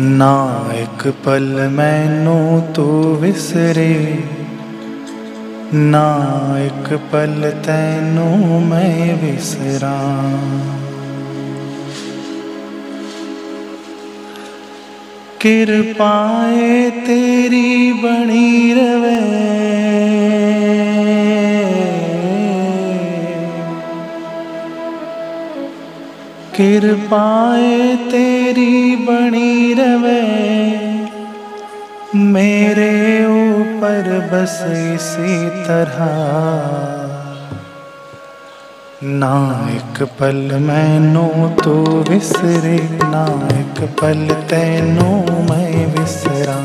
ਨਾ ਇੱਕ ਪਲ ਮੈਨੂੰ ਤੂੰ ਵਿਸਰੇ। ਨਾ ਇੱਕ ਪਲ ਤੈਨੂੰ ਮੈਂ ਵਿਸਰਾਂ। ਕਿਰਪਾਏ ਤੇਰੀ ਬਣੀ ਰਵੇ। कृपाए तेरी बनी रवे। मेरे ऊपर बस इसी तरह। ना एक पल मैनो तो विसरे, ना एक पल तैनो मैं विसरा।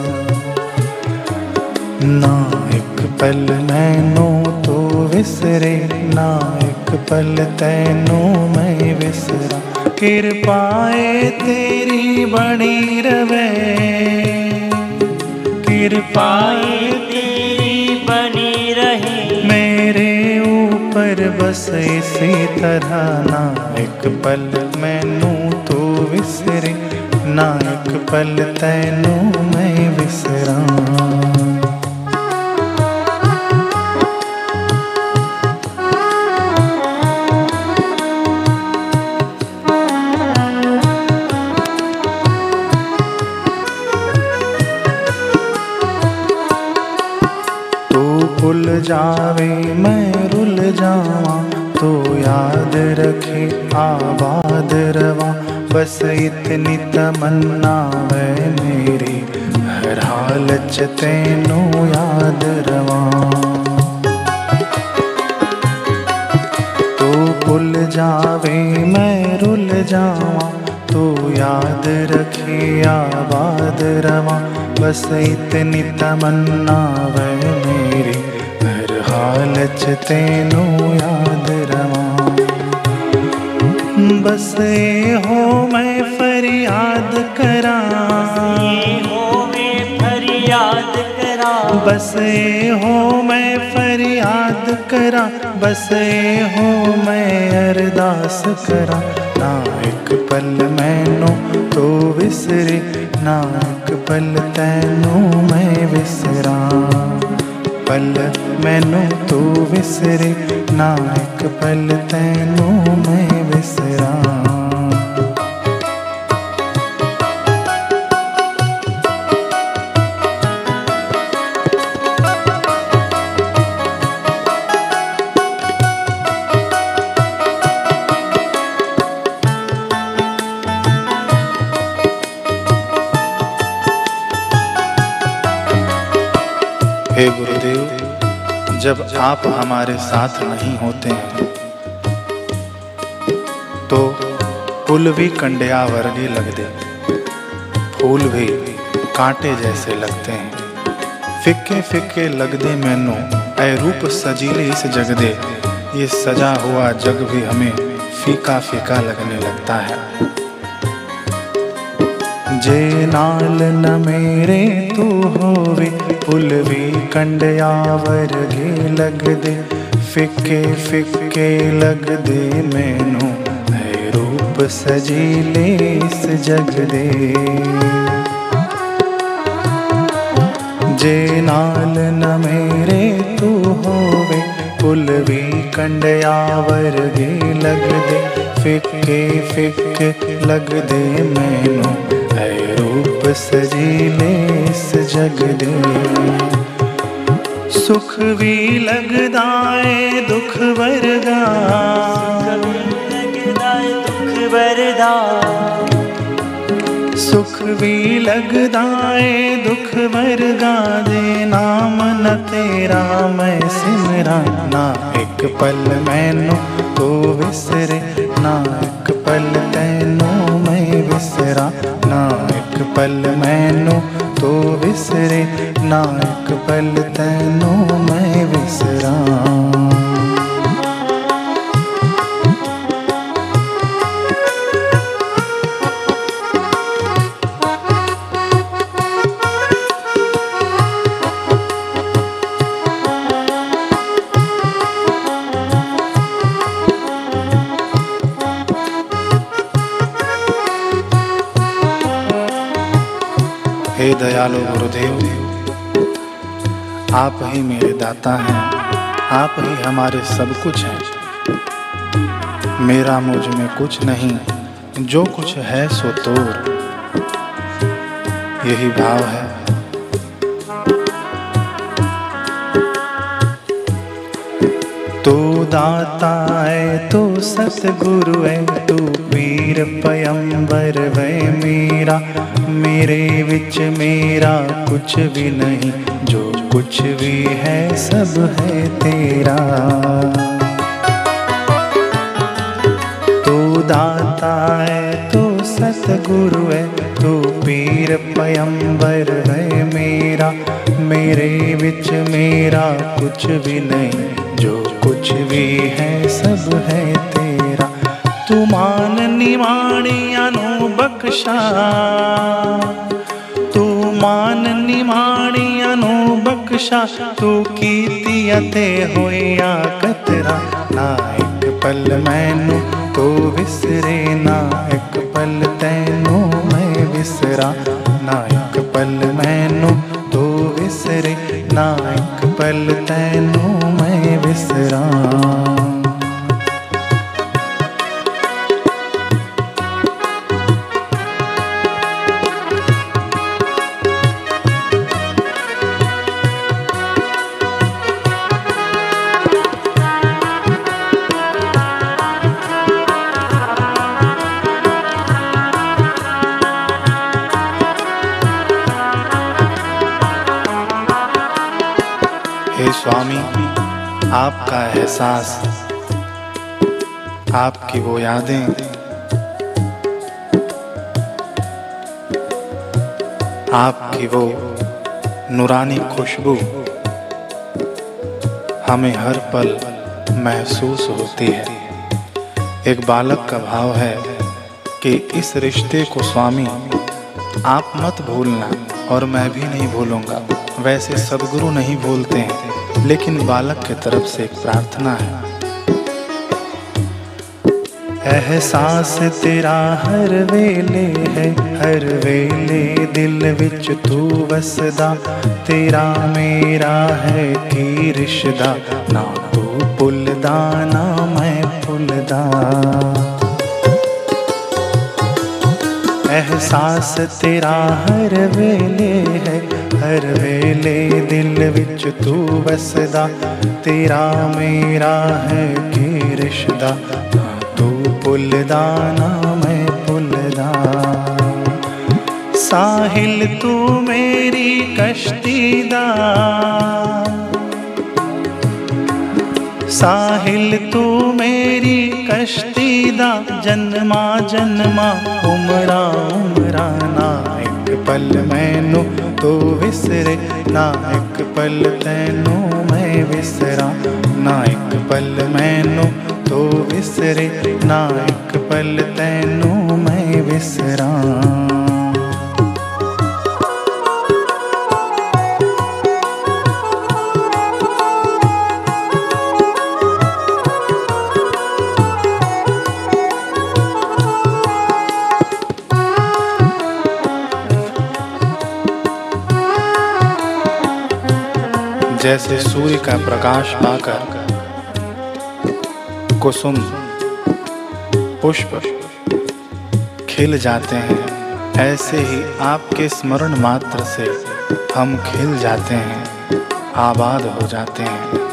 ना एक पल मैनो तो विसरे, ना एक पल तैनो मैं विसरा। कृपाए तेरी बनी रवे। कृपाए तेरी बनी रहे। मेरे ऊपर बस इसी तरह ना एक पल मैनू तू विसरे, ना एक पल तैनू मैं विसरा। जावे, मैं रुल जावा तो याद रखे, आबाद रवा। बस इतनी तमन्ना है मेरी, हर हाल च तेनू याद रवा। तू तो भूल जावे, मैं रुल जावा, तू तो याद रखे, आबाद रवा। बस इतनी तमन्ना वै हर तेनू याद रवा। बस ये हो मैं फरियाद करा। हो मैं फरियाद करा। बस ये हो मैं फरियाद करा। बस ये हो मैं अरदास करा। ना एक पल मैनू तो विसरे ना एक पल तैनू मैं विसरा। पल मैनू तू विसरे ना एक पल तैनू मैं विसरा। जब आप हमारे साथ नहीं होते हैं तो पुल भी कंडिया वर्गे लगते फूल भी कांटे जैसे लगते हैं। फिक्के फिक्के लगदे मैनू, ऐ रूप सजीले इस जग दे ये सजा हुआ जग भी हमें फीका फीका लगने लगता है। जे नाल न मेरे तू होवे फुल भी कंडिया वर्गे लगदे फिक्के फिक्के लगदे मैनू है रूप सजीले इस जग दे जे नाल न मेरे तू होवे फुल भी कंडिया वर्गे लगदे फिक्के फिक्के लगदे मैनू। है रूप सजीले इस जग दे सुख भी लगदा है दुख दुख वरदा। सुख भी लगदा है दुख वर्गा दे नाम न तेरा मैं सिमरा ना एक पल मैनू तू विसरे ना एक पल तैनू मैं विसरा ना एक पल मैनू तू विसरे ना एक पल तैनू मैं विसरा दयालु गुरुदेव, आप ही मेरे दाता हैं, आप ही हमारे सब कुछ हैं। मेरा मुझमें कुछ नहीं, जो कुछ है सो तोर यही भाव है। तू दाता है, तू सतगुरु है, तू पीर पयंबर वे मेरा। मेरे विच मेरा कुछ भी नहीं, जो कुछ भी है सब है तेरा। तू दाता है, तू सतगुरु है, तू पीर पयंबर है मेरा। मेरे विच मेरा कुछ भी नहीं, जो कुछ भी है सब है तेरा। तू मान निमाणिया नु बख्शा तू मान निमाणिया नु बख्शा तू कीतिया ते होया कतरा ना एक पल मैनू तो विसरे ना एक पल तैनू मैं विसरा ना एक पल मैनू तो विसरे ना एक पल तैनू मैं हे स्वामी, आपका एहसास, आपकी वो यादें। आपकी वो नूरानी खुशबू, हमें हर पल महसूस होती है। एक बालक का भाव है कि इस रिश्ते को स्वामी, आप मत भूलना और मैं भी नहीं भूलूँगा। वैसे सदगुरु नहीं भूलते हैं, लेकिन बालक के तरफ़ से एक प्रार्थना है। एहसास तेरा हर वेले है, हर वेले दिल विच तू वसदा। तेरा मेरा है की रिश्ता, ना तू भुलदा ना मैं भुलदा एहसास तेरा हर वेले है हर वेले दिल विच तू वसदा, तेरा मेरा है की रिश्ता। तू भुलदा ना मैं भुलदा साहिल तू मेरी कश्ती दा। साहिल तू मेरी कश्ती दा। जन्मा जन्मा उमरा उमरा ना एक पल मैनू तो विसरे, ना एक पल तैनू मैं विसरा, ना एक पल मैनू तो विसरे, ना एक पल तैनू मैं विसरा। जैसे सूर्य का प्रकाश पाकर कुसुम पुष्प खिल जाते हैं। ऐसे ही आपके स्मरण मात्र से हम खिल जाते हैं, आबाद हो जाते हैं।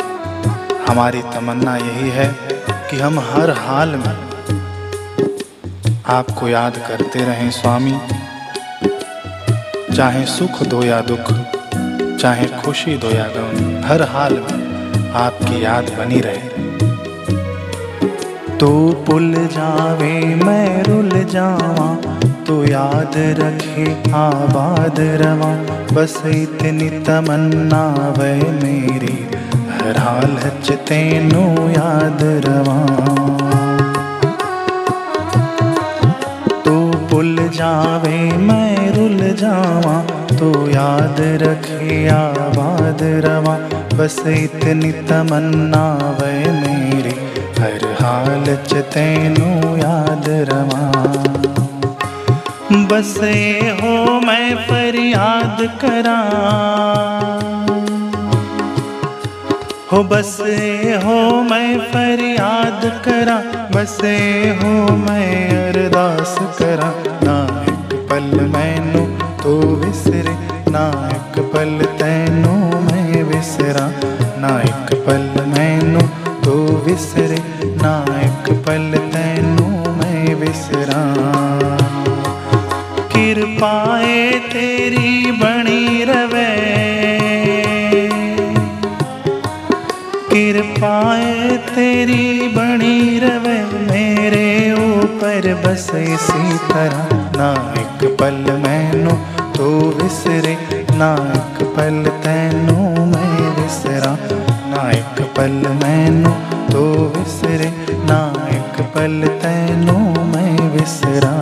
हमारी तमन्ना यही है कि हम हर हाल में आपको याद करते रहें, स्वामी। चाहे सुख दो या दुख चाहे खुशी दो या गम, हर हाल में आपकी याद बनी रहे। तू पुल जावे, मैं रुल जावा, तू याद रखे, आबाद रवा। बस इतनी तमन्ना वे मेरी, हर हाल च तेनू याद रवा। तू पुल जावे, मैं रुल जावा तू याद रखे आबाद रवा, बस इतनी तमन्ना वे मेरी। हर हाल च तेनू याद रवा। बस हो मैं फरियाद करा। हो बस हो मैं फरियाद करा। बस हो मैं अरदास करा। ना एक पल मैनू तो विसरे, ना एक पल तैनू मैं विसरा, ना एक पल मैनू तो विसरे, ना एक पल तैनू मैं विसरा। किरपाए तेरी बनी रवे। किरपाए तेरी बनी रवे, मेरे ऊपर बस इसी तरह, ना एक पल मैनू तो विसरे ना एक पल तैनू मैं विसरा ना एक पल मैनू तो विसरे ना एक पल तैनू मैं विसरा